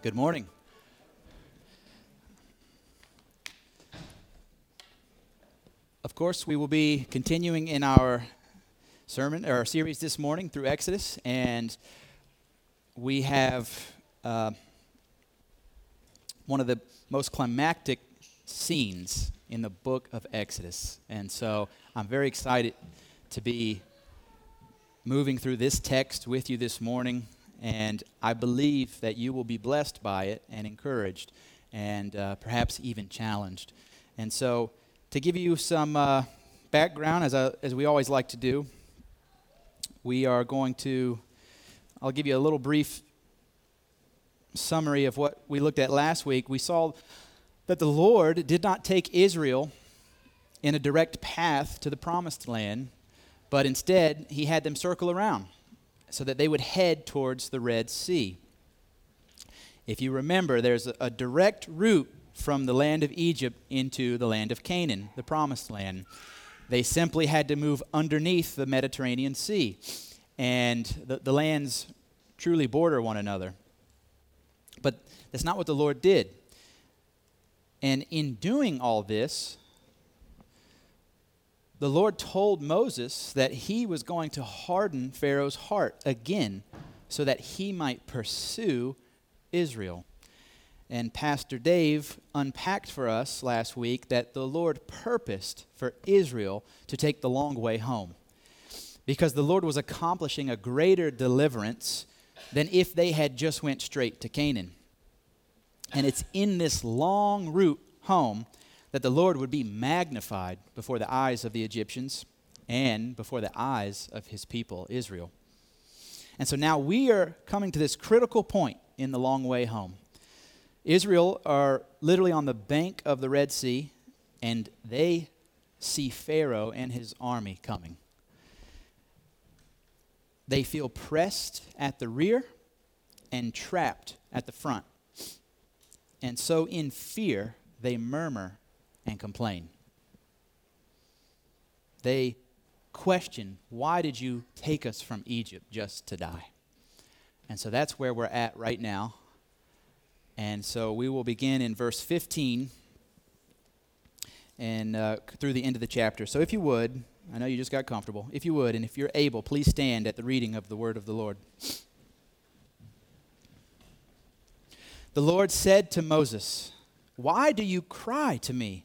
Good morning. Of course, we will be continuing in our sermon or our series this morning through Exodus, and we have uh, one of the most climactic scenes in the book of Exodus. And so I'm very excited to be moving through this text with you this morning, and I believe that you will be blessed by it and encouraged and uh, perhaps even challenged. And so, to give you some uh, background, as, I, as we always like to do, we are going to, I'll give you a little brief summary of what we looked at last week. We saw that the Lord did not take Israel in a direct path to the promised land, but instead, he had them circle around so that they would head towards the Red Sea. If you remember, there's a, a direct route from the land of Egypt into the land of Canaan, the promised land. They simply had to move underneath the Mediterranean Sea, and the, the lands truly border one another. But that's not what the Lord did. And in doing all this, the Lord told Moses that he was going to harden Pharaoh's heart again so that he might pursue Israel. And Pastor Dave unpacked for us last week that the Lord purposed for Israel to take the long way home because the Lord was accomplishing a greater deliverance than if they had just went straight to Canaan. And it's in this long route home that the Lord would be magnified before the eyes of the Egyptians and before the eyes of his people, Israel. And so now we are coming to this critical point in the long way home. Israel are literally on the bank of the Red Sea, and they see Pharaoh and his army coming. They feel pressed at the rear and trapped at the front. And so, in fear, they murmur and complain. They question, Why did you take us from Egypt just to die? And so that's where we're at right now. And so we will begin in verse 15 and uh, through the end of the chapter. So if you would, I know you just got comfortable. If you would, and if you're able, please stand at the reading of the word of the Lord. The Lord said to Moses, Why do you cry to me?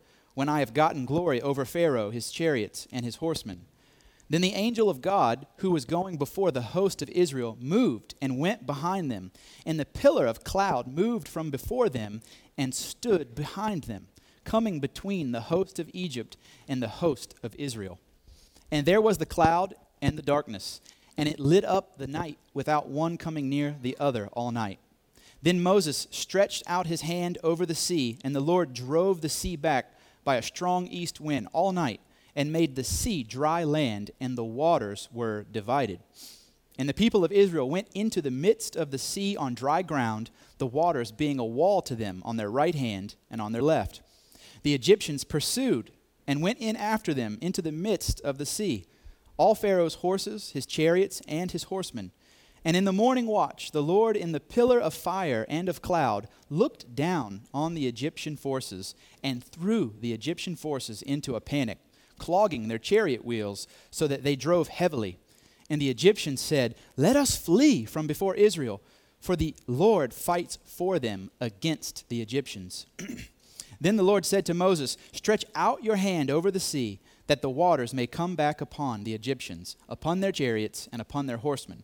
when I have gotten glory over Pharaoh, his chariots, and his horsemen. Then the angel of God, who was going before the host of Israel, moved and went behind them. And the pillar of cloud moved from before them and stood behind them, coming between the host of Egypt and the host of Israel. And there was the cloud and the darkness, and it lit up the night without one coming near the other all night. Then Moses stretched out his hand over the sea, and the Lord drove the sea back by a strong east wind all night and made the sea dry land, and the waters were divided. And the people of Israel went into the midst of the sea on dry ground, the waters being a wall to them on their right hand and on their left. The Egyptians pursued and went in after them into the midst of the sea, all Pharaoh's horses, his chariots, and his horsemen. And in the morning watch, the Lord, in the pillar of fire and of cloud, looked down on the Egyptian forces and threw the Egyptian forces into a panic, clogging their chariot wheels so that they drove heavily. And the Egyptians said, Let us flee from before Israel, for the Lord fights for them against the Egyptians. then the Lord said to Moses, Stretch out your hand over the sea, that the waters may come back upon the Egyptians, upon their chariots, and upon their horsemen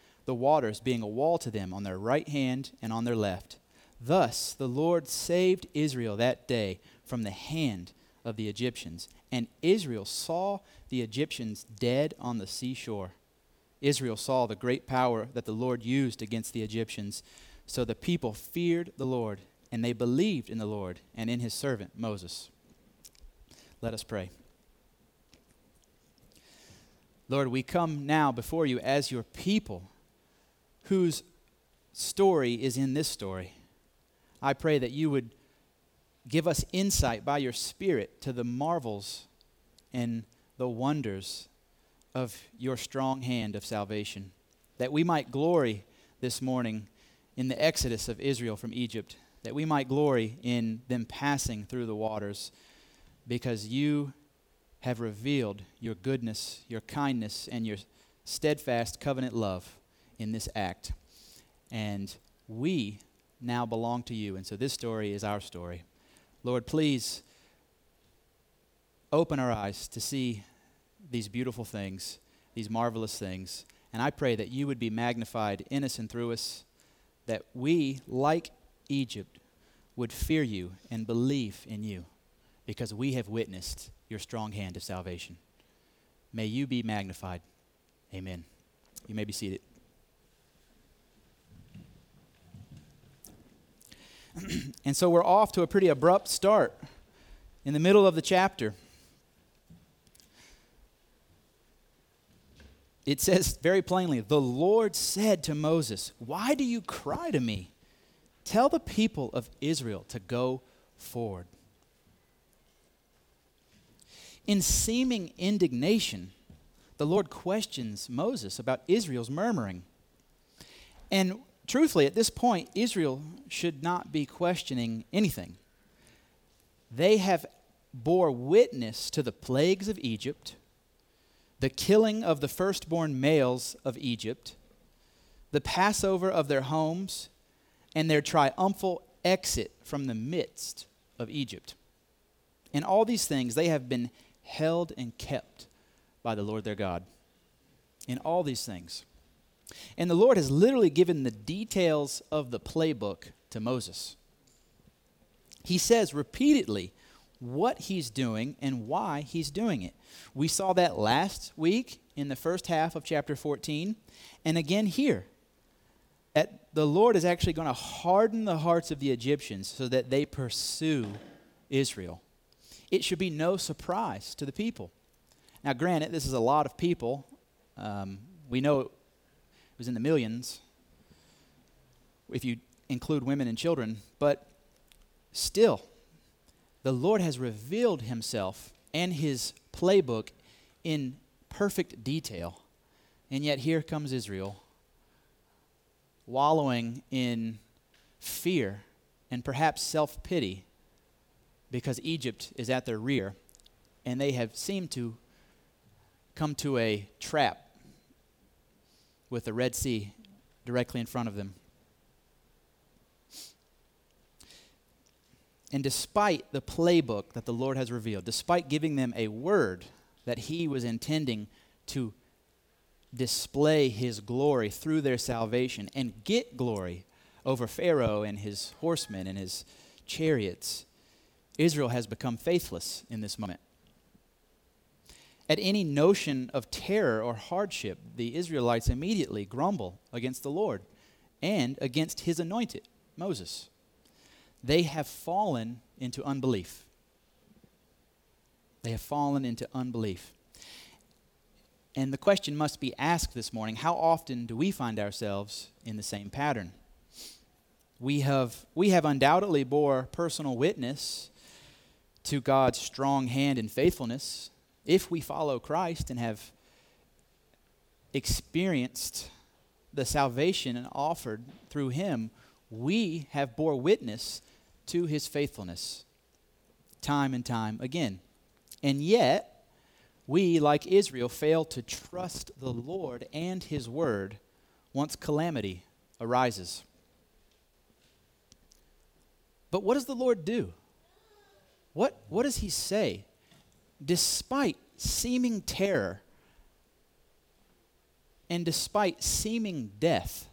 the waters being a wall to them on their right hand and on their left. Thus the Lord saved Israel that day from the hand of the Egyptians, and Israel saw the Egyptians dead on the seashore. Israel saw the great power that the Lord used against the Egyptians. So the people feared the Lord, and they believed in the Lord and in his servant Moses. Let us pray. Lord, we come now before you as your people whose story is in this story. I pray that you would give us insight by your Spirit to the marvels and the wonders of your strong hand of salvation, that we might glory this morning in the exodus of Israel from Egypt, that we might glory in them passing through the waters, because you have revealed your goodness, your kindness, and your steadfast covenant love in this act. And we now belong to you, and so this story is our story. Lord, please open our eyes to see these beautiful things, these marvelous things. And I pray that you would be magnified in us and through us, that we, like Egypt, would fear you and believe in you because we have witnessed your strong hand of salvation. May you be magnified. Amen. You may be seated. and so we're off to a pretty abrupt start in the middle of the chapter. it says very plainly the Lord said to Moses, Why do you cry to me? Tell the people of Israel to go forward. In seeming indignation, the Lord questions Moses about Israel's murmuring. And truthfully, at this point, Israel should not be questioning anything. They have bore witness to the plagues of Egypt the killing of the firstborn males of Egypt, the Passover of their homes, and their triumphal exit from the midst of Egypt. In all these things, they have been held and kept by the Lord their God. In all these things. And the Lord has literally given the details of the playbook to Moses. He says repeatedly what he's doing and why he's doing it. We saw that last week in the first half of chapter 14, and again here. At, the Lord is actually going to harden the hearts of the Egyptians so that they pursue Israel. It should be no surprise to the people. Now, granted, this is a lot of people. Um, we know was in the millions if you include women and children, but still, the Lord has revealed himself and his playbook in perfect detail. And yet here comes Israel wallowing in fear and perhaps self pity because Egypt is at their rear and they have seemed to come to a trap with the Red Sea directly in front of them. And despite the playbook that the Lord has revealed, despite giving them a word that He was intending to display His glory through their salvation and get glory over Pharaoh and his horsemen and his chariots, Israel has become faithless in this moment. At any notion of terror or hardship, the Israelites immediately grumble against the Lord and against His anointed, Moses they have fallen into unbelief. They have fallen into unbelief. And the question must be asked this morning how often do we find ourselves in the same pattern? We have, we have undoubtedly bore personal witness to God's strong hand and faithfulness if we follow Christ and have experienced the salvation and offered through him, we have bore witness to his faithfulness time and time again. And yet, we, like Israel, fail to trust the Lord and his word once calamity arises. But what does the Lord do? What, what does he say? Despite seeming terror and despite seeming death,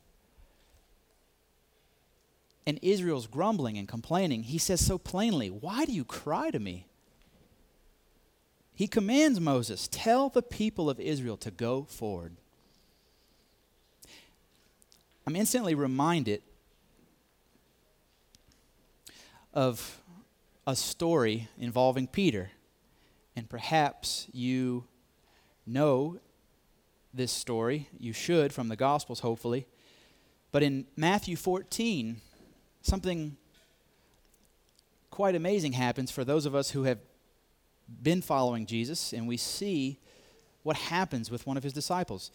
and Israel's grumbling and complaining, he says so plainly, Why do you cry to me? He commands Moses, Tell the people of Israel to go forward. I'm instantly reminded of a story involving Peter. And perhaps you know this story. You should from the Gospels, hopefully. But in Matthew 14, something quite amazing happens for those of us who have been following Jesus, and we see what happens with one of his disciples.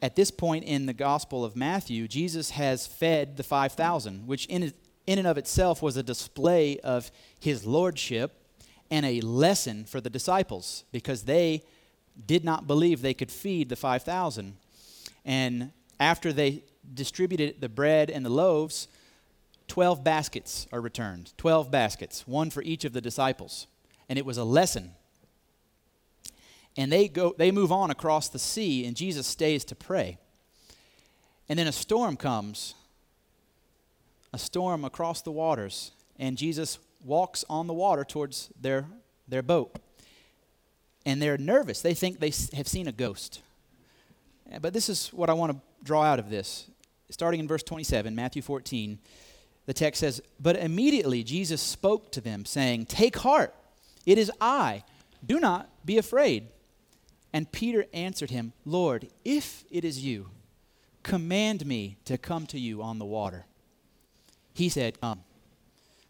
At this point in the Gospel of Matthew, Jesus has fed the 5,000, which in, in and of itself was a display of his lordship and a lesson for the disciples because they did not believe they could feed the 5,000. And after they distributed the bread and the loaves, 12 baskets are returned. 12 baskets, one for each of the disciples. And it was a lesson. And they go they move on across the sea and Jesus stays to pray. And then a storm comes. A storm across the waters and Jesus walks on the water towards their their boat. And they're nervous. They think they have seen a ghost. Eh, but this is what I want to draw out of this. Starting in verse 27, Matthew 14, the text says, But immediately Jesus spoke to them, saying, Take heart, it is I. Do not be afraid. And Peter answered him, Lord, if it is you, command me to come to you on the water. He said, Come.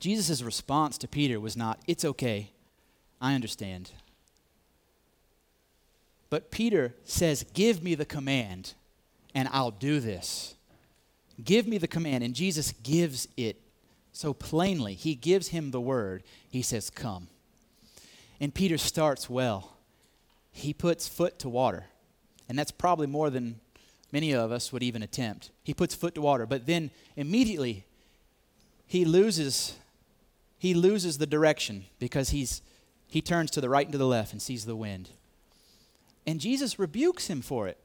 Jesus' response to Peter was not, It's okay, I understand. But Peter says, Give me the command, and I'll do this. Give me the command. And Jesus gives it so plainly. He gives him the word. He says, Come. And Peter starts well. He puts foot to water. And that's probably more than many of us would even attempt. He puts foot to water, but then immediately he loses he loses the direction because he's he turns to the right and to the left and sees the wind. And Jesus rebukes him for it.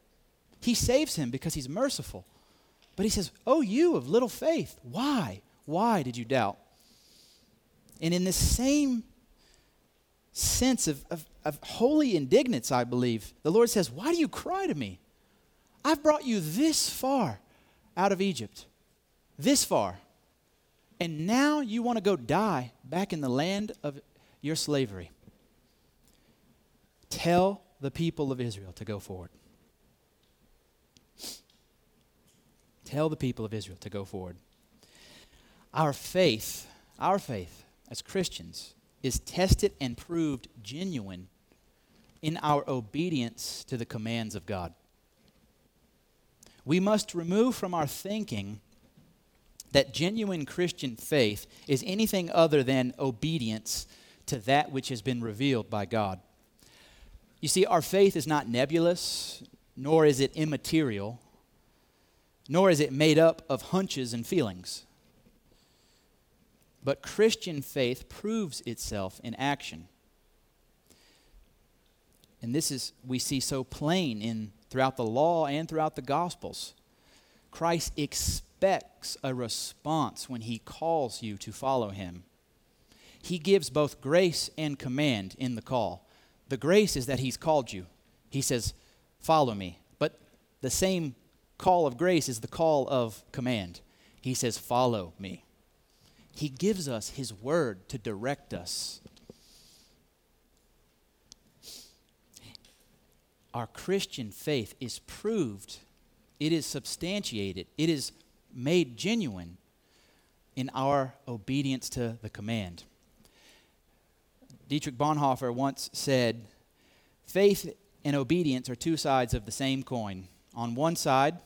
He saves him because he's merciful. But he says, Oh, you of little faith, why? Why did you doubt? And in this same sense of, of, of holy indignance, I believe, the Lord says, Why do you cry to me? I've brought you this far out of Egypt, this far. And now you want to go die back in the land of your slavery. Tell the people of Israel to go forward. Tell the people of Israel to go forward. Our faith, our faith as Christians, is tested and proved genuine in our obedience to the commands of God. We must remove from our thinking that genuine Christian faith is anything other than obedience to that which has been revealed by God. You see, our faith is not nebulous, nor is it immaterial, nor is it made up of hunches and feelings. But Christian faith proves itself in action. And this is we see so plain in throughout the law and throughout the gospels. Christ expects a response when he calls you to follow him. He gives both grace and command in the call. The grace is that He's called you. He says, Follow me. But the same call of grace is the call of command. He says, Follow me. He gives us His word to direct us. our Christian faith is proved, it is substantiated, it is made genuine in our obedience to the command. Dietrich Bonhoeffer once said, Faith and obedience are two sides of the same coin. On one side,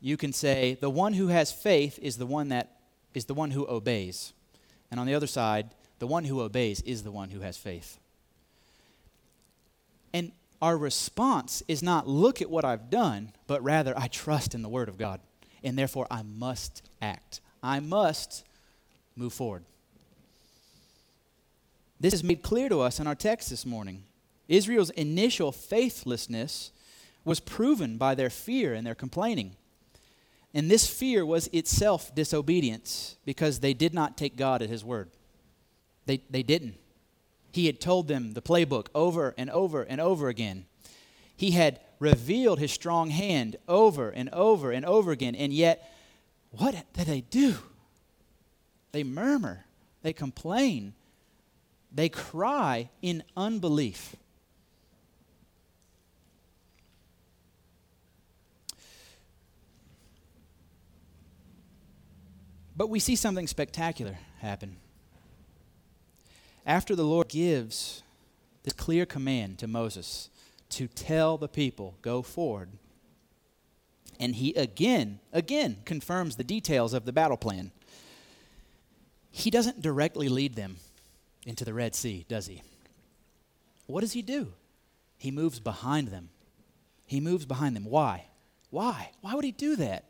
you can say the one who has faith is the one that is the one who obeys. And on the other side, the one who obeys is the one who has faith. And our response is not look at what I've done, but rather I trust in the word of God. And therefore I must act. I must move forward. This is made clear to us in our text this morning. Israel's initial faithlessness was proven by their fear and their complaining. And this fear was itself disobedience because they did not take God at His word. They, they didn't. He had told them the playbook over and over and over again. He had revealed His strong hand over and over and over again. And yet, what did they do? They murmur, they complain, they cry in unbelief. But we see something spectacular happen. After the Lord gives this clear command to Moses to tell the people, go forward, and he again, again confirms the details of the battle plan. He doesn't directly lead them into the Red Sea, does he? What does he do? He moves behind them. He moves behind them. Why? Why? Why would he do that?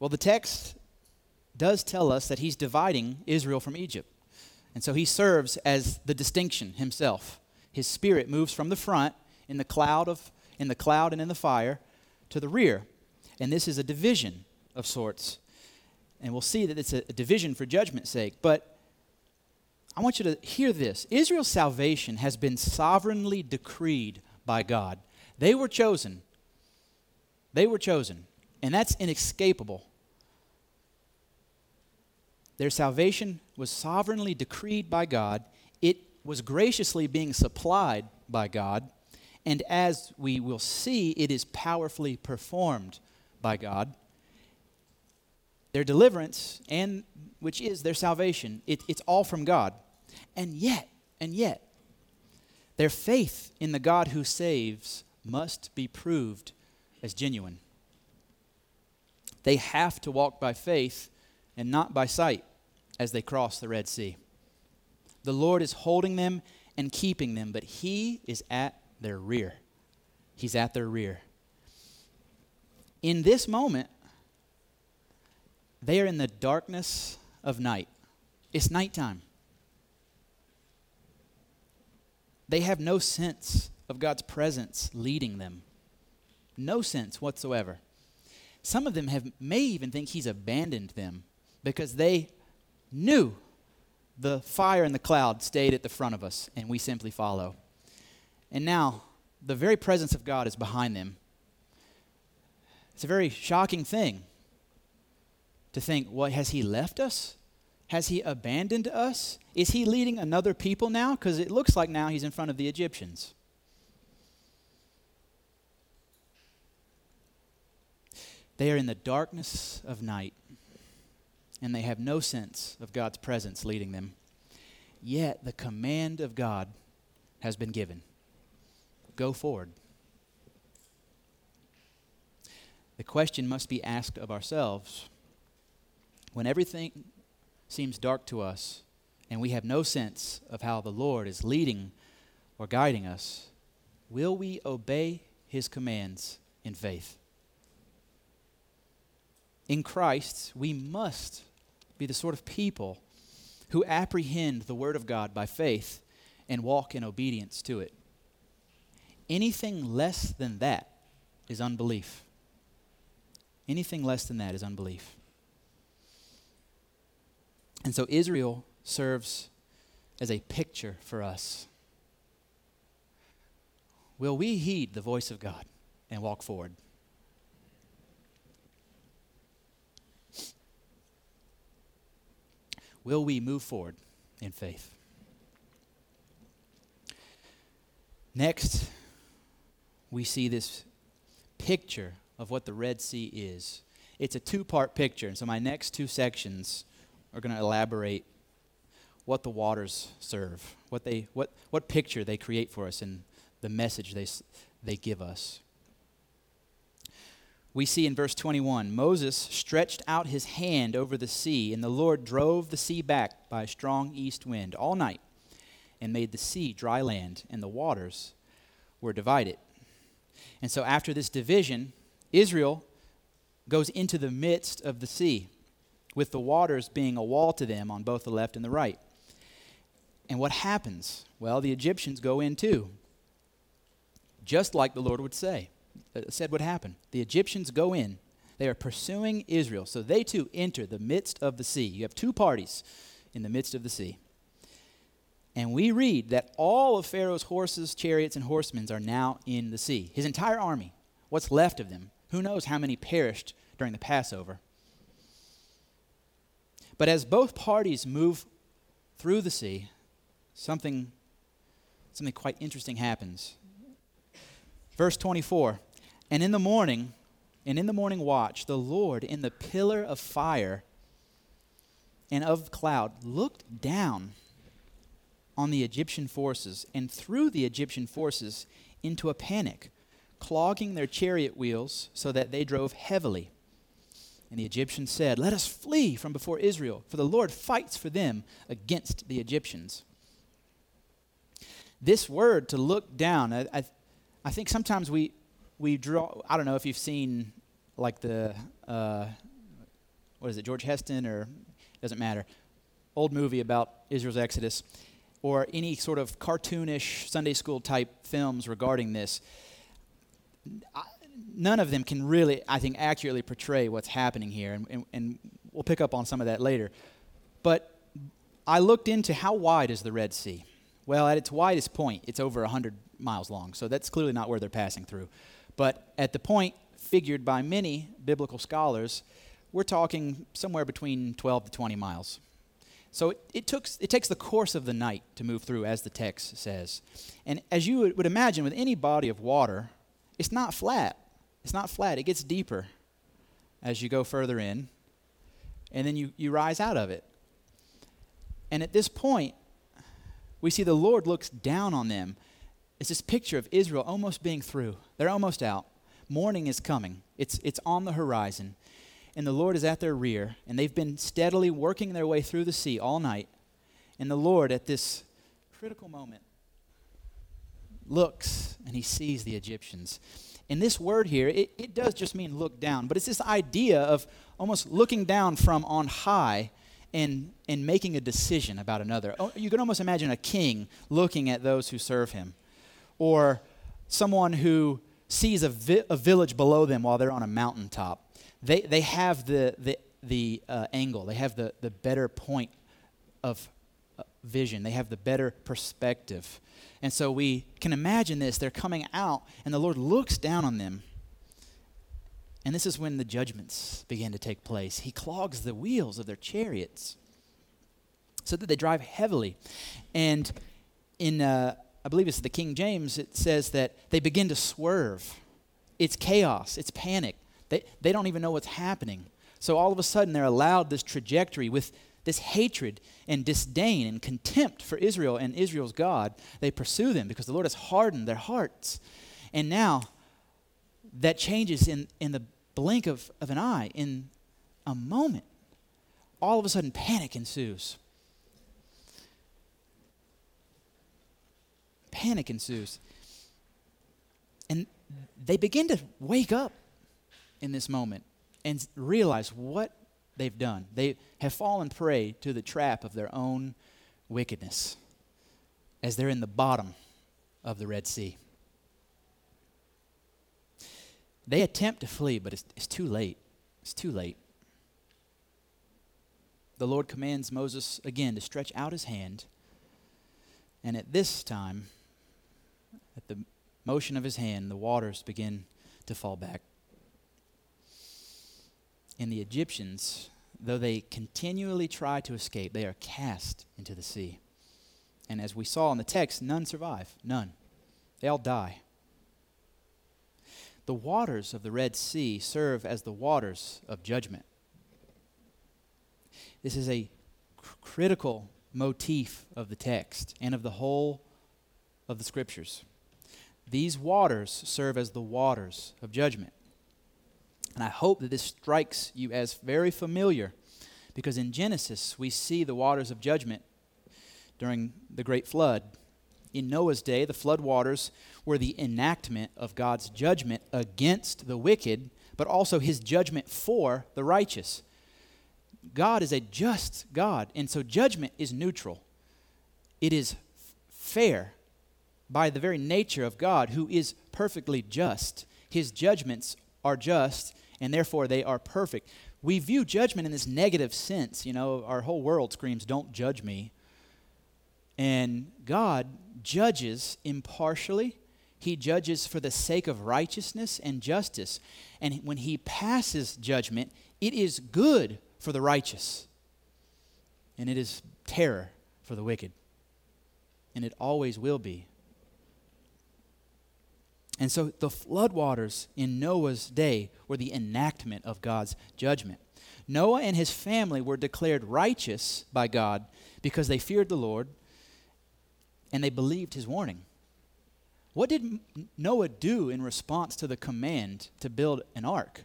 Well, the text does tell us that he's dividing Israel from Egypt. And so he serves as the distinction himself. His spirit moves from the front in the cloud of in the cloud and in the fire to the rear. And this is a division of sorts. And we'll see that it's a, division for judgment's sake. But I want you to hear this. Israel's salvation has been sovereignly decreed by God. They were chosen. They were chosen. And that's inescapable. Their salvation was sovereignly decreed by God. It was graciously being supplied by God. And as we will see, it is powerfully performed by God. Their deliverance, and which is their salvation, it, it's all from God. And yet, and yet, their faith in the God who saves must be proved as genuine. They have to walk by faith and not by sight as they cross the Red Sea. The Lord is holding them and keeping them, but He is at their rear. He's at their rear. In this moment, they are in the darkness of night. It's nighttime. They have no sense of God's presence leading them. No sense whatsoever. Some of them have, may even think He's abandoned them because they knew the fire and the cloud stayed at the front of us, and we simply follow. And now, the very presence of God is behind them. It's a very shocking thing to think, what, has he left us? Has he abandoned us? Is he leading another people now? Because it looks like now he's in front of the Egyptians. They are in the darkness of night and they have no sense of God's presence leading them. Yet the command of God has been given go forward. The question must be asked of ourselves when everything seems dark to us and we have no sense of how the Lord is leading or guiding us, will we obey his commands in faith? In Christ, we must be the sort of people who apprehend the Word of God by faith and walk in obedience to it. Anything less than that is unbelief. Anything less than that is unbelief. And so Israel serves as a picture for us. Will we heed the voice of God and walk forward? Will we move forward in faith? Next, we see this picture of what the Red Sea is. It's a two part picture, and so my next two sections are going to elaborate what the waters serve, what, they, what, what picture they create for us, and the message they, they give us. We see in verse 21 Moses stretched out his hand over the sea, and the Lord drove the sea back by a strong east wind all night and made the sea dry land, and the waters were divided. And so, after this division, Israel goes into the midst of the sea, with the waters being a wall to them on both the left and the right. And what happens? Well, the Egyptians go in too, just like the Lord would say, Uh, said would happen. The Egyptians go in. They are pursuing Israel. So they too enter the midst of the sea. You have two parties in the midst of the sea. And we read that all of Pharaoh's horses, chariots, and horsemen are now in the sea. His entire army, what's left of them. Who knows how many perished during the Passover? But as both parties move through the sea, something, something quite interesting happens. Verse 24 And in the morning, and in the morning watch, the Lord in the pillar of fire and of cloud looked down on the Egyptian forces and threw the Egyptian forces into a panic, clogging their chariot wheels so that they drove heavily. And the Egyptians said, Let us flee from before Israel, for the Lord fights for them against the Egyptians. This word to look down, I, I, I think sometimes we, we draw, I don't know if you've seen like the, uh, what is it, George Heston or, doesn't matter, old movie about Israel's Exodus or any sort of cartoonish Sunday school type films regarding this, none of them can really, I think, accurately portray what's happening here. And, and, and we'll pick up on some of that later. But I looked into how wide is the Red Sea? Well, at its widest point, it's over 100 miles long. So that's clearly not where they're passing through. But at the point figured by many biblical scholars, we're talking somewhere between 12 to 20 miles. So it, it, took, it takes the course of the night to move through, as the text says. And as you would imagine with any body of water, it's not flat. It's not flat. It gets deeper as you go further in, and then you, you rise out of it. And at this point, we see the Lord looks down on them. It's this picture of Israel almost being through. They're almost out. Morning is coming, it's, it's on the horizon and the Lord is at their rear, and they've been steadily working their way through the sea all night. And the Lord, at this critical moment, looks and he sees the Egyptians. And this word here, it, it does just mean look down, but it's this idea of almost looking down from on high and, and making a decision about another. Oh, you can almost imagine a king looking at those who serve him, or someone who sees a, vi- a village below them while they're on a mountaintop they, they have the, the, the uh, angle, they have the, the better point of uh, vision, they have the better perspective. And so we can imagine this. They're coming out, and the Lord looks down on them. And this is when the judgments begin to take place. He clogs the wheels of their chariots so that they drive heavily. And in, uh, I believe it's the King James, it says that they begin to swerve. It's chaos, it's panic. They, they don't even know what's happening. So all of a sudden, they're allowed this trajectory with this hatred and disdain and contempt for Israel and Israel's God. They pursue them because the Lord has hardened their hearts. And now, that changes in, in the blink of, of an eye, in a moment. All of a sudden, panic ensues. Panic ensues. And they begin to wake up in this moment and realize what they've done. They have fallen prey to the trap of their own wickedness as they're in the bottom of the Red Sea. They attempt to flee, but it's, it's too late. It's too late. The Lord commands Moses again to stretch out his hand, and at this time, at the motion of his hand, the waters begin to fall back. And the Egyptians, though they continually try to escape, they are cast into the sea. And as we saw in the text, none survive. None. They all die. the waters of the Red Sea serve as the waters of judgment. This is a cr- critical motif of the text and of the whole of the scriptures. These waters serve as the waters of judgment. And I hope that this strikes you as very familiar because in Genesis we see the waters of judgment during the great flood. In Noah's day, the flood waters were the enactment of God's judgment against the wicked, but also his judgment for the righteous. God is a just God, and so judgment is neutral. It is fair by the very nature of God, who is perfectly just. His judgments are just, and therefore they are perfect. We view judgment in this negative sense. You know, our whole world screams, Don't judge me. And God judges impartially. He judges for the sake of righteousness and justice. And when He passes judgment, it is good for the righteous, and it is terror for the wicked. And it always will be. And so the floodwaters in Noah's day were the enactment of God's judgment. Noah and his family were declared righteous by God because they feared the Lord and they believed his warning. What did Noah do in response to the command to build an ark?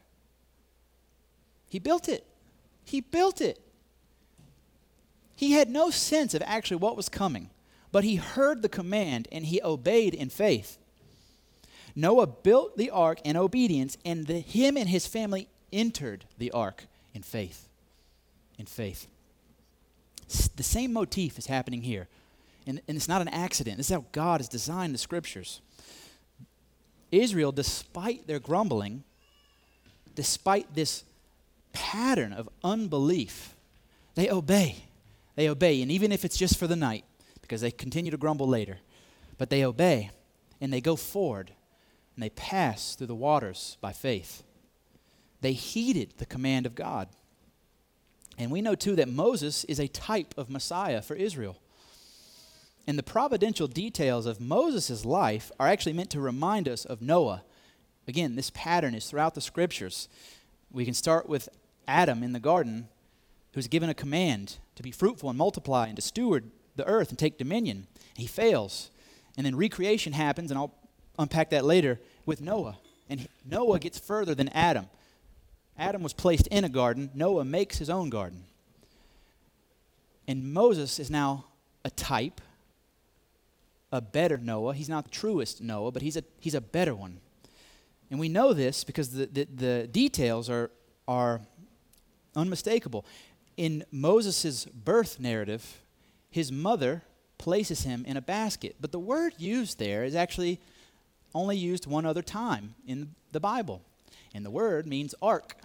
He built it. He built it. He had no sense of actually what was coming, but he heard the command and he obeyed in faith. Noah built the ark in obedience, and the, him and his family entered the ark in faith. In faith. The same motif is happening here. And, and it's not an accident. This is how God has designed the scriptures. Israel, despite their grumbling, despite this pattern of unbelief, they obey. They obey. And even if it's just for the night, because they continue to grumble later, but they obey and they go forward and they passed through the waters by faith. They heeded the command of God. And we know too that Moses is a type of Messiah for Israel. And the providential details of Moses' life are actually meant to remind us of Noah. Again, this pattern is throughout the scriptures. We can start with Adam in the garden, who's given a command to be fruitful and multiply and to steward the earth and take dominion. He fails. And then recreation happens, and I'll unpack that later with Noah. And Noah gets further than Adam. Adam was placed in a garden, Noah makes his own garden. And Moses is now a type, a better Noah. He's not the truest Noah, but he's a, he's a better one. And we know this because the, the, the details are, are unmistakable. In Moses' birth narrative, his mother places him in a basket. But the word used there is actually only used one other time in the Bible. And the word means ark.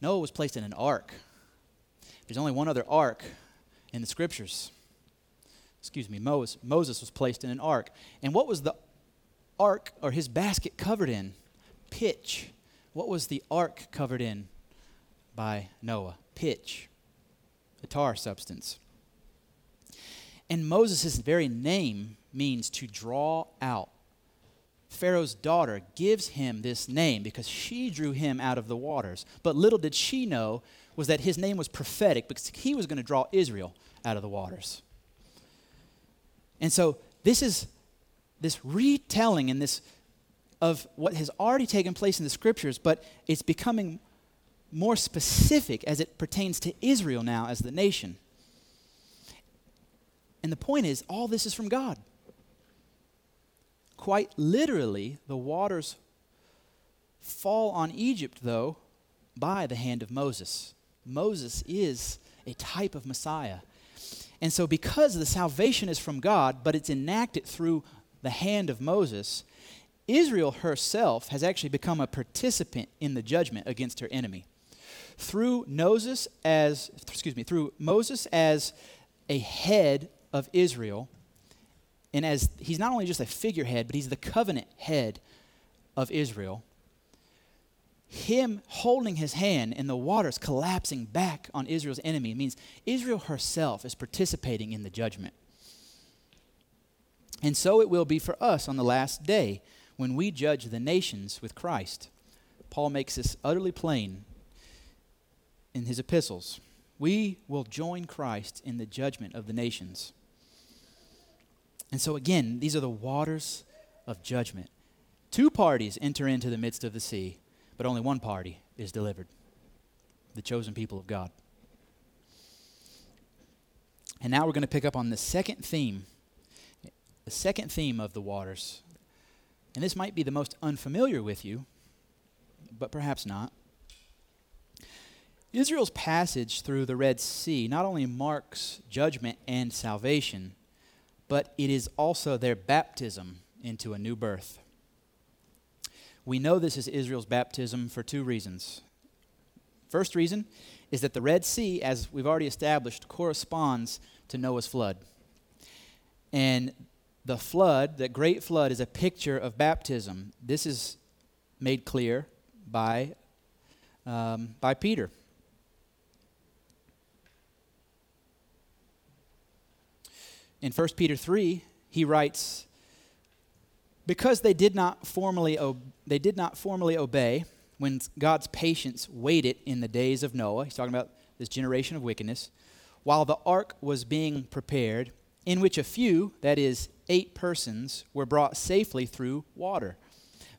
Noah was placed in an ark. There's only one other ark in the scriptures. Excuse me, Moses, Moses was placed in an ark. And what was the ark or his basket covered in? Pitch. What was the ark covered in by Noah? Pitch, a tar substance. And Moses' very name means to draw out. Pharaoh's daughter gives him this name because she drew him out of the waters. But little did she know was that his name was prophetic because he was going to draw Israel out of the waters. And so this is this retelling and this of what has already taken place in the scriptures, but it's becoming more specific as it pertains to Israel now as the nation. And the point is, all this is from God. Quite literally, the waters fall on Egypt, though, by the hand of Moses. Moses is a type of Messiah. And so, because the salvation is from God, but it's enacted through the hand of Moses, Israel herself has actually become a participant in the judgment against her enemy. Through Moses as excuse me, through Moses as a head of Israel, and as he's not only just a figurehead, but he's the covenant head of Israel, him holding his hand and the waters collapsing back on Israel's enemy means Israel herself is participating in the judgment. And so it will be for us on the last day when we judge the nations with Christ. Paul makes this utterly plain in his epistles. We will join Christ in the judgment of the nations. And so, again, these are the waters of judgment. Two parties enter into the midst of the sea, but only one party is delivered the chosen people of God. And now we're going to pick up on the second theme, the second theme of the waters. And this might be the most unfamiliar with you, but perhaps not. Israel's passage through the Red Sea not only marks judgment and salvation, but it is also their baptism into a new birth. We know this is Israel's baptism for two reasons. First reason is that the Red Sea, as we've already established, corresponds to Noah's flood. And the flood, the great flood, is a picture of baptism. This is made clear by, um, by Peter. In 1 Peter 3, he writes, Because they did not formally, ob- they did not formally obey when God's patience waited in the days of Noah, he's talking about this generation of wickedness, while the ark was being prepared, in which a few, that is, eight persons, were brought safely through water.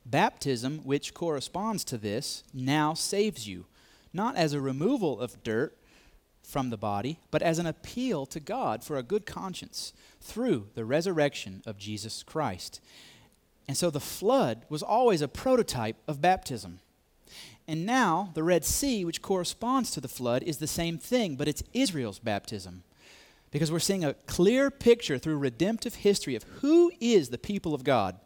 Baptism, which corresponds to this, now saves you, not as a removal of dirt from the body, but as an appeal to God for a good conscience through the resurrection of Jesus Christ. And so the flood was always a prototype of baptism. And now the Red Sea, which corresponds to the flood, is the same thing, but it's Israel's baptism. Because we're seeing a clear picture through redemptive history of who is the people of God.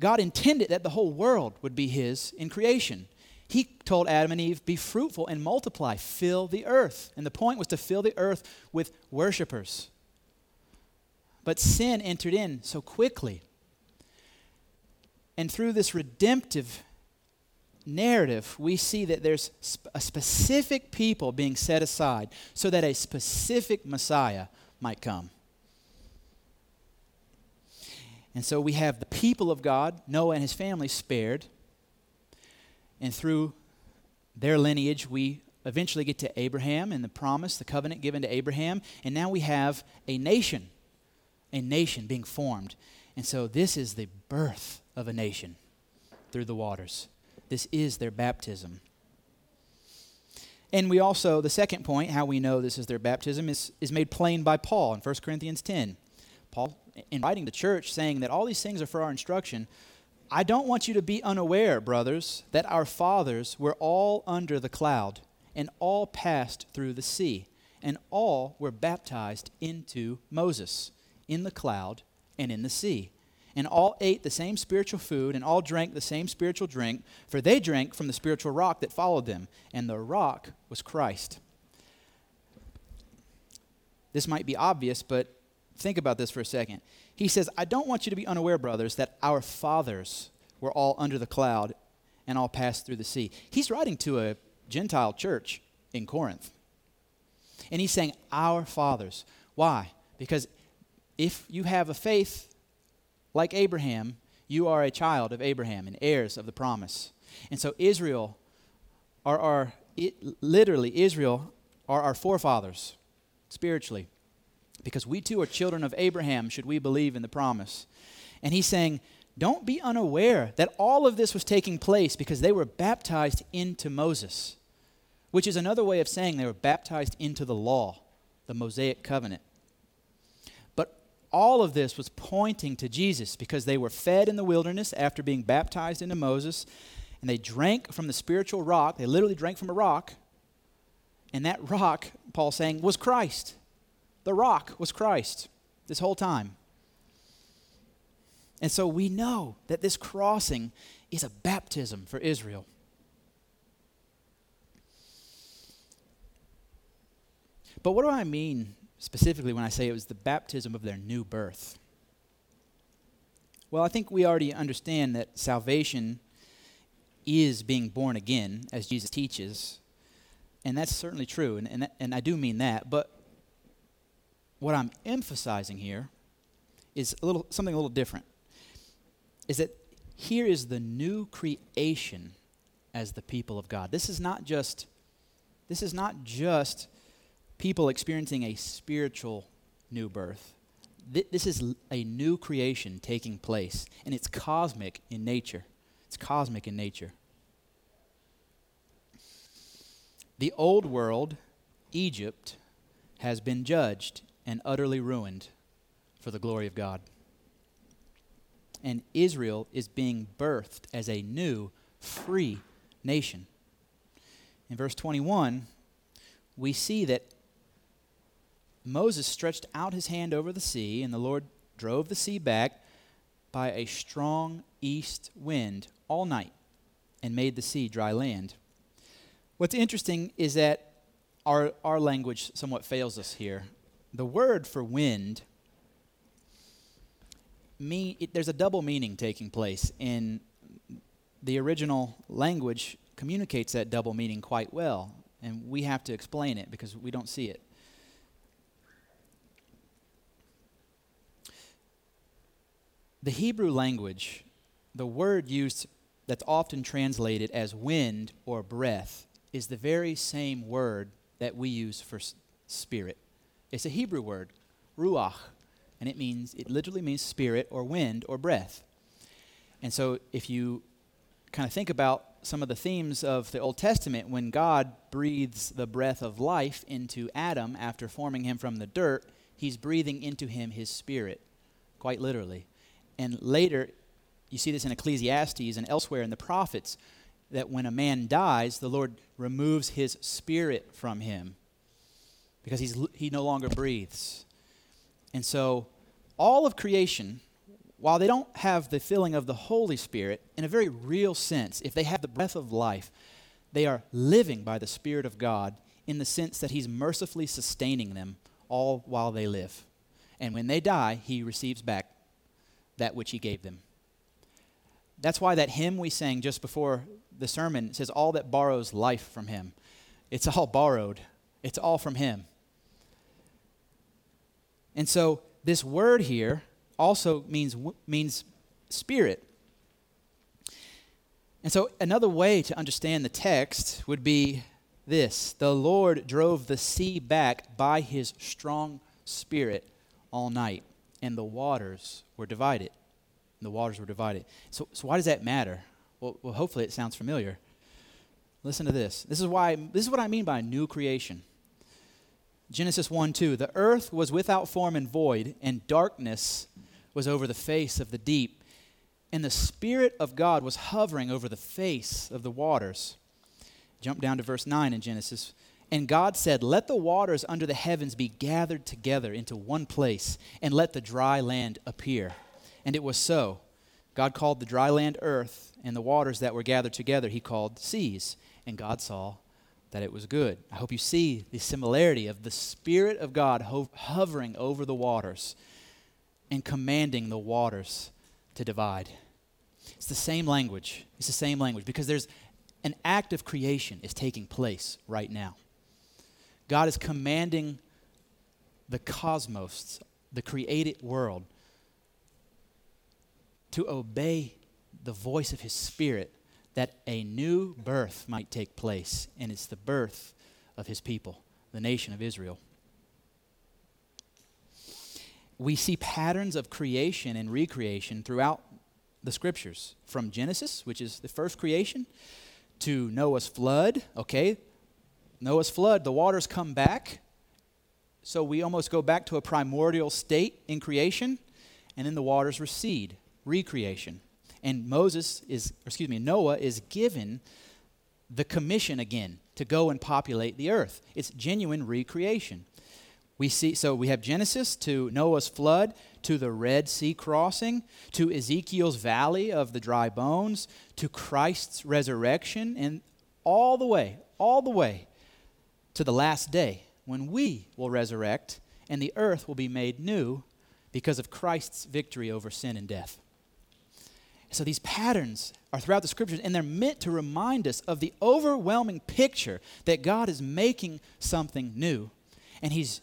God intended that the whole world would be His in creation. He told Adam and Eve, Be fruitful and multiply, fill the earth. And the point was to fill the earth with worshipers. But sin entered in so quickly. And through this redemptive narrative, we see that there's a specific people being set aside so that a specific Messiah might come. And so we have the people of God, Noah and his family, spared. And through their lineage, we eventually get to Abraham and the promise, the covenant given to Abraham. And now we have a nation, a nation being formed. And so this is the birth of a nation through the waters. This is their baptism. And we also, the second point, how we know this is their baptism, is, is made plain by Paul in 1 Corinthians 10. Paul, in writing the church, saying that all these things are for our instruction, I don't want you to be unaware, brothers, that our fathers were all under the cloud, and all passed through the sea, and all were baptized into Moses in the cloud and in the sea. And all ate the same spiritual food, and all drank the same spiritual drink, for they drank from the spiritual rock that followed them, and the rock was Christ. This might be obvious, but think about this for a second. He says, I don't want you to be unaware, brothers, that our fathers were all under the cloud and all passed through the sea. He's writing to a Gentile church in Corinth. And he's saying, Our fathers. Why? Because if you have a faith like Abraham, you are a child of Abraham and heirs of the promise. And so Israel are our, it, literally, Israel are our forefathers spiritually because we too are children of Abraham, should we believe in the promise. And he's saying, don't be unaware that all of this was taking place because they were baptized into Moses, which is another way of saying they were baptized into the law, the Mosaic covenant. But all of this was pointing to Jesus because they were fed in the wilderness after being baptized into Moses, and they drank from the spiritual rock. They literally drank from a rock. And that rock, Paul's saying, was Christ. The rock was Christ this whole time. And so we know that this crossing is a baptism for Israel. But what do I mean specifically when I say it was the baptism of their new birth? Well, I think we already understand that salvation is being born again, as Jesus teaches. And that's certainly true, and, and, and I do mean that. But what I'm emphasizing here is a little, something a little different. Is that here is the new creation as the people of God. This is not just this is not just people experiencing a spiritual new birth. This is a new creation taking place, and it's cosmic in nature. It's cosmic in nature. The old world, Egypt, has been judged and utterly ruined for the glory of God. And Israel is being birthed as a new, free nation. In verse 21, we see that Moses stretched out his hand over the sea, and the Lord drove the sea back by a strong east wind all night and made the sea dry land. What's interesting is that our, our language somewhat fails us here. The word for wind, mean, it, there's a double meaning taking place in the original language communicates that double meaning quite well, and we have to explain it because we don't see it. The Hebrew language, the word used that's often translated as wind or breath, is the very same word that we use for spirit. It's a Hebrew word, ruach, and it means it literally means spirit or wind or breath. And so if you kind of think about some of the themes of the Old Testament when God breathes the breath of life into Adam after forming him from the dirt, he's breathing into him his spirit, quite literally. And later, you see this in Ecclesiastes and elsewhere in the prophets, that when a man dies, the Lord removes his spirit from him because he's, he no longer breathes. And so, all of creation while they don't have the filling of the Holy Spirit, in a very real sense, if they have the breath of life, they are living by the Spirit of God in the sense that He's mercifully sustaining them all while they live. And when they die, He receives back that which He gave them. That's why that hymn we sang just before the sermon says, All that borrows life from Him. It's all borrowed, it's all from Him. And so, this word here also means, means spirit. And so, another way to understand the text would be this The Lord drove the sea back by his strong spirit all night, and the waters were divided. And the waters were divided. So, so why does that matter? Well, well, hopefully it sounds familiar. Listen to this. This is why this is what I mean by new creation. Genesis 1 2. The earth was without form and void, and darkness was over the face of the deep, and the Spirit of God was hovering over the face of the waters. Jump down to verse 9 in Genesis. And God said, Let the waters under the heavens be gathered together into one place, and let the dry land appear. And it was so. God called the dry land earth, and the waters that were gathered together he called seas. And God saw that it was good. I hope you see the similarity of the Spirit of God ho- hovering over the waters and commanding the waters to divide. It's the same language. It's the same language because there's an act of creation is taking place right now. God is commanding the cosmos, the created world, to obey the voice of his spirit that a new birth might take place, and it's the birth of his people, the nation of Israel we see patterns of creation and recreation throughout the scriptures from Genesis, which is the first creation, to Noah's flood. Okay, Noah's flood, the waters come back. So we almost go back to a primordial state in creation, and then the waters recede, recreation. And Moses is, excuse me, Noah is given the commission again to go and populate the earth. It's genuine recreation. We see so we have Genesis to Noah's flood, to the Red Sea crossing, to Ezekiel's valley of the dry bones, to Christ's resurrection and all the way, all the way to the last day when we will resurrect and the earth will be made new because of Christ's victory over sin and death. So these patterns are throughout the scriptures, and they're meant to remind us of the overwhelming picture that God is making something new. And He's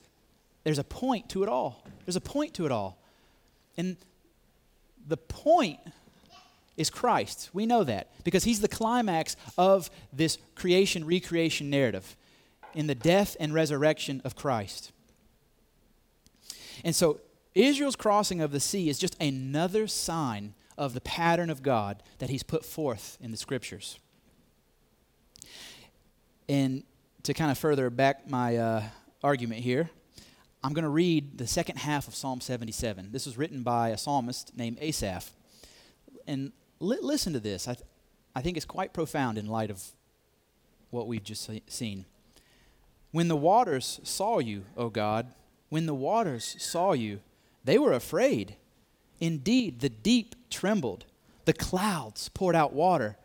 there's a point to it all. There's a point to it all. And the point is Christ. We know that because he's the climax of this creation recreation narrative in the death and resurrection of Christ. And so Israel's crossing of the sea is just another sign of the pattern of God that he's put forth in the scriptures. And to kind of further back my uh, argument here, I'm going to read the second half of Psalm 77. This was written by a psalmist named Asaph. And li- listen to this. I, th- I think it's quite profound in light of what we've just seen. When the waters saw you, O God, when the waters saw you, they were afraid. Indeed, the deep trembled. The clouds poured out water.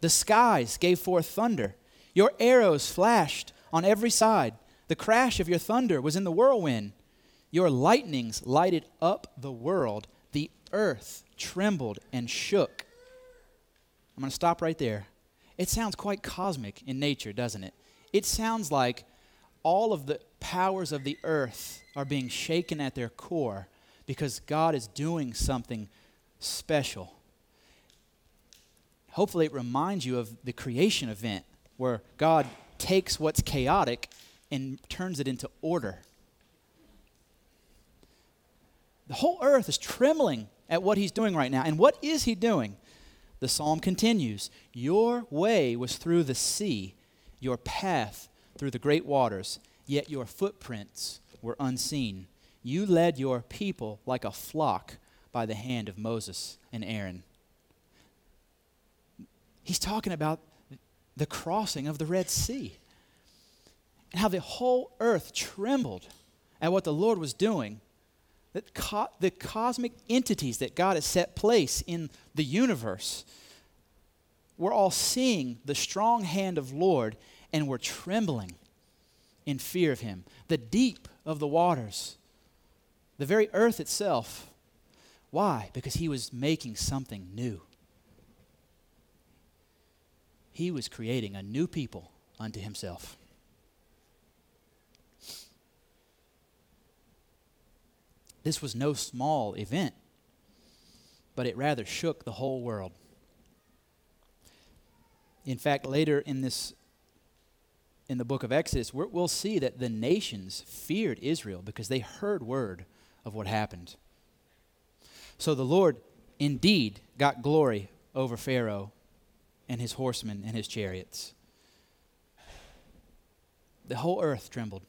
The skies gave forth thunder. Your arrows flashed on every side. The crash of your thunder was in the whirlwind. Your lightnings lighted up the world. The earth trembled and shook. I'm going to stop right there. It sounds quite cosmic in nature, doesn't it? It sounds like all of the powers of the earth are being shaken at their core because God is doing something special. Hopefully, it reminds you of the creation event where God takes what's chaotic and turns it into order. The whole earth is trembling at what he's doing right now. And what is he doing? The psalm continues Your way was through the sea, your path through the great waters, yet your footprints were unseen. You led your people like a flock by the hand of Moses and Aaron. He's talking about the crossing of the Red Sea and how the whole earth trembled at what the Lord was doing. That co- the cosmic entities that God has set place in the universe, we're all seeing the strong hand of Lord and we're trembling in fear of Him. The deep of the waters, the very earth itself. Why? Because He was making something new. He was creating a new people unto Himself. This was no small event, but it rather shook the whole world. In fact, later in this in the book of Exodus, we will see that the nations feared Israel because they heard word of what happened. So the Lord indeed got glory over Pharaoh and his horsemen and his chariots. The whole earth trembled.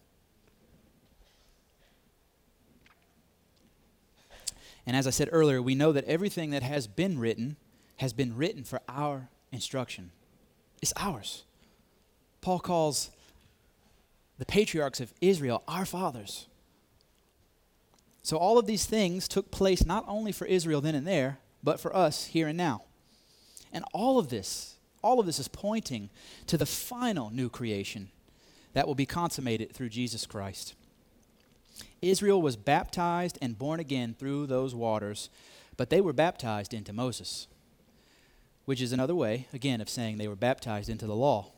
And as I said earlier, we know that everything that has been written has been written for our instruction. It's ours. Paul calls the patriarchs of Israel our fathers. So all of these things took place not only for Israel then and there, but for us here and now. And all of this, all of this is pointing to the final new creation that will be consummated through Jesus Christ. Israel was baptized and born again through those waters, but they were baptized into Moses, which is another way, again, of saying they were baptized into the law.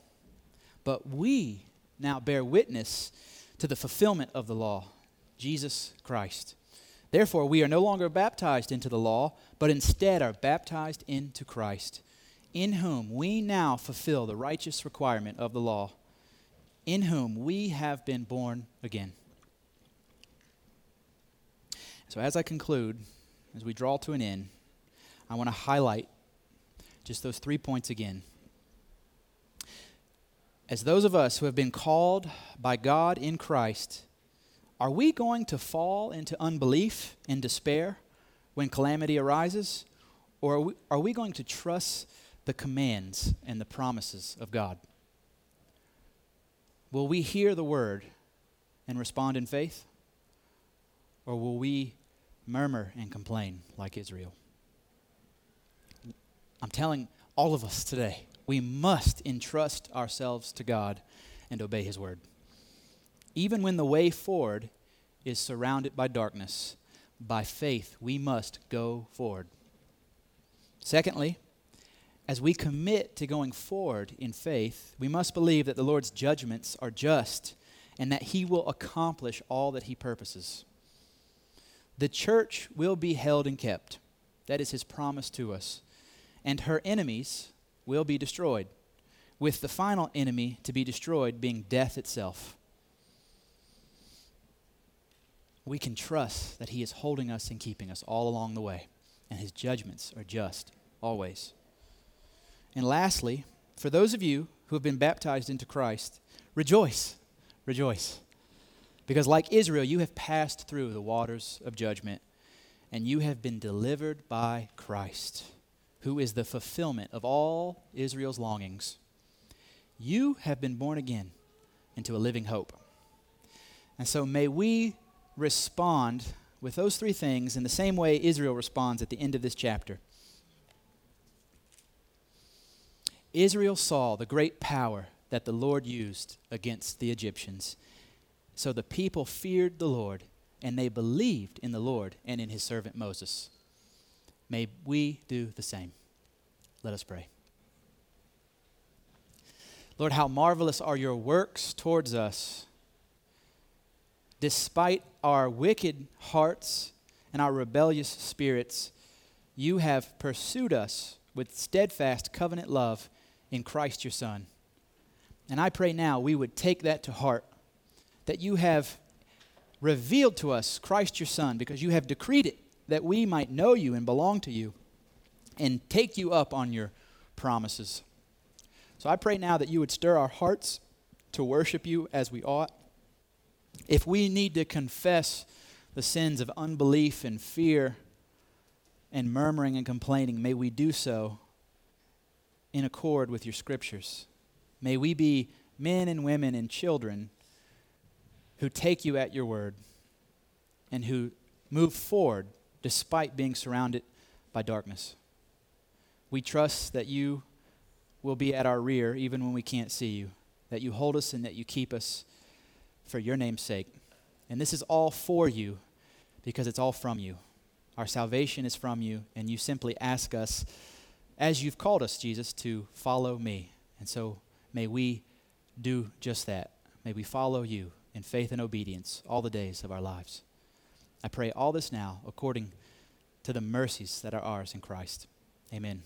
But we now bear witness to the fulfillment of the law, Jesus Christ. Therefore, we are no longer baptized into the law, but instead are baptized into Christ, in whom we now fulfill the righteous requirement of the law, in whom we have been born again. So, as I conclude, as we draw to an end, I want to highlight just those three points again. As those of us who have been called by God in Christ, are we going to fall into unbelief and despair when calamity arises? Or are we, are we going to trust the commands and the promises of God? Will we hear the word and respond in faith? Or will we murmur and complain like Israel. I'm telling all of us today, we must entrust ourselves to God and obey His word. Even when the way forward is surrounded by darkness, by faith we must go forward. Secondly, as we commit to going forward in faith, we must believe that the Lord's judgments are just and that He will accomplish all that He purposes. The church will be held and kept. That is his promise to us. and her enemies will be destroyed, with the final enemy to be destroyed being death itself. We can trust that He is holding us and keeping us all along the way, and His judgments are just, always. And lastly, for those of you who have been baptized into Christ, rejoice, rejoice. Because, like Israel, you have passed through the waters of judgment and you have been delivered by Christ, who is the fulfillment of all Israel's longings. You have been born again into a living hope. And so may we respond with those three things in the same way Israel responds at the end of this chapter. Israel saw the great power that the Lord used against the Egyptians. So the people feared the Lord and they believed in the Lord and in his servant Moses. May we do the same. Let us pray. Lord, how marvelous are your works towards us. Despite our wicked hearts and our rebellious spirits, you have pursued us with steadfast covenant love in Christ your Son. And I pray now we would take that to heart, that you have revealed to us Christ your Son, because you have decreed it that we might know you and belong to you and take you up on your promises. So I pray now that you would stir our hearts to worship you as we ought. If we need to confess the sins of unbelief and fear and murmuring and complaining, may we do so in accord with your scriptures. May we be men and women and children who take you at your word and who move forward despite being surrounded by darkness. We trust that you will be at our rear even when we can't see you, that you hold us and that you keep us for your name's sake. And this is all for you because it's all from you. Our salvation is from you, and you simply ask us, as you've called us, Jesus, to follow me. And so may we do just that. May we follow you in faith and obedience all the days of our lives. I pray all this now according to the mercies that are ours in Christ. Amen.